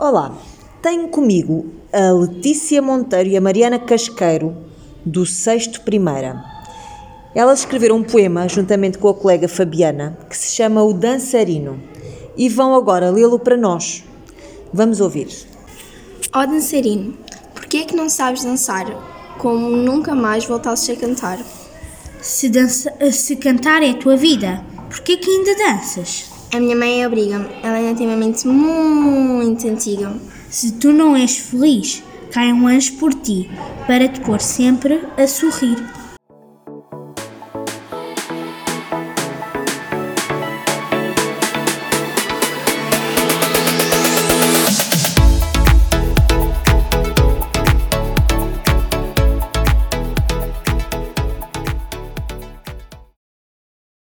Olá, tenho comigo a Letícia Monteiro e a Mariana Casqueiro, do Sexto Primeira. Elas escreveram um poema juntamente com a colega Fabiana que se chama O Dançarino e vão agora lê-lo para nós. Vamos ouvir. Ó dançarino, por que é que não sabes dançar? Como nunca mais voltasses a cantar? Se, dança, se cantar é a tua vida, por que é que ainda danças? A minha mãe obriga-me, ela ainda tem uma mente muito antiga. Se tu não és feliz, cai um anjo por ti, para te pôr sempre a sorrir.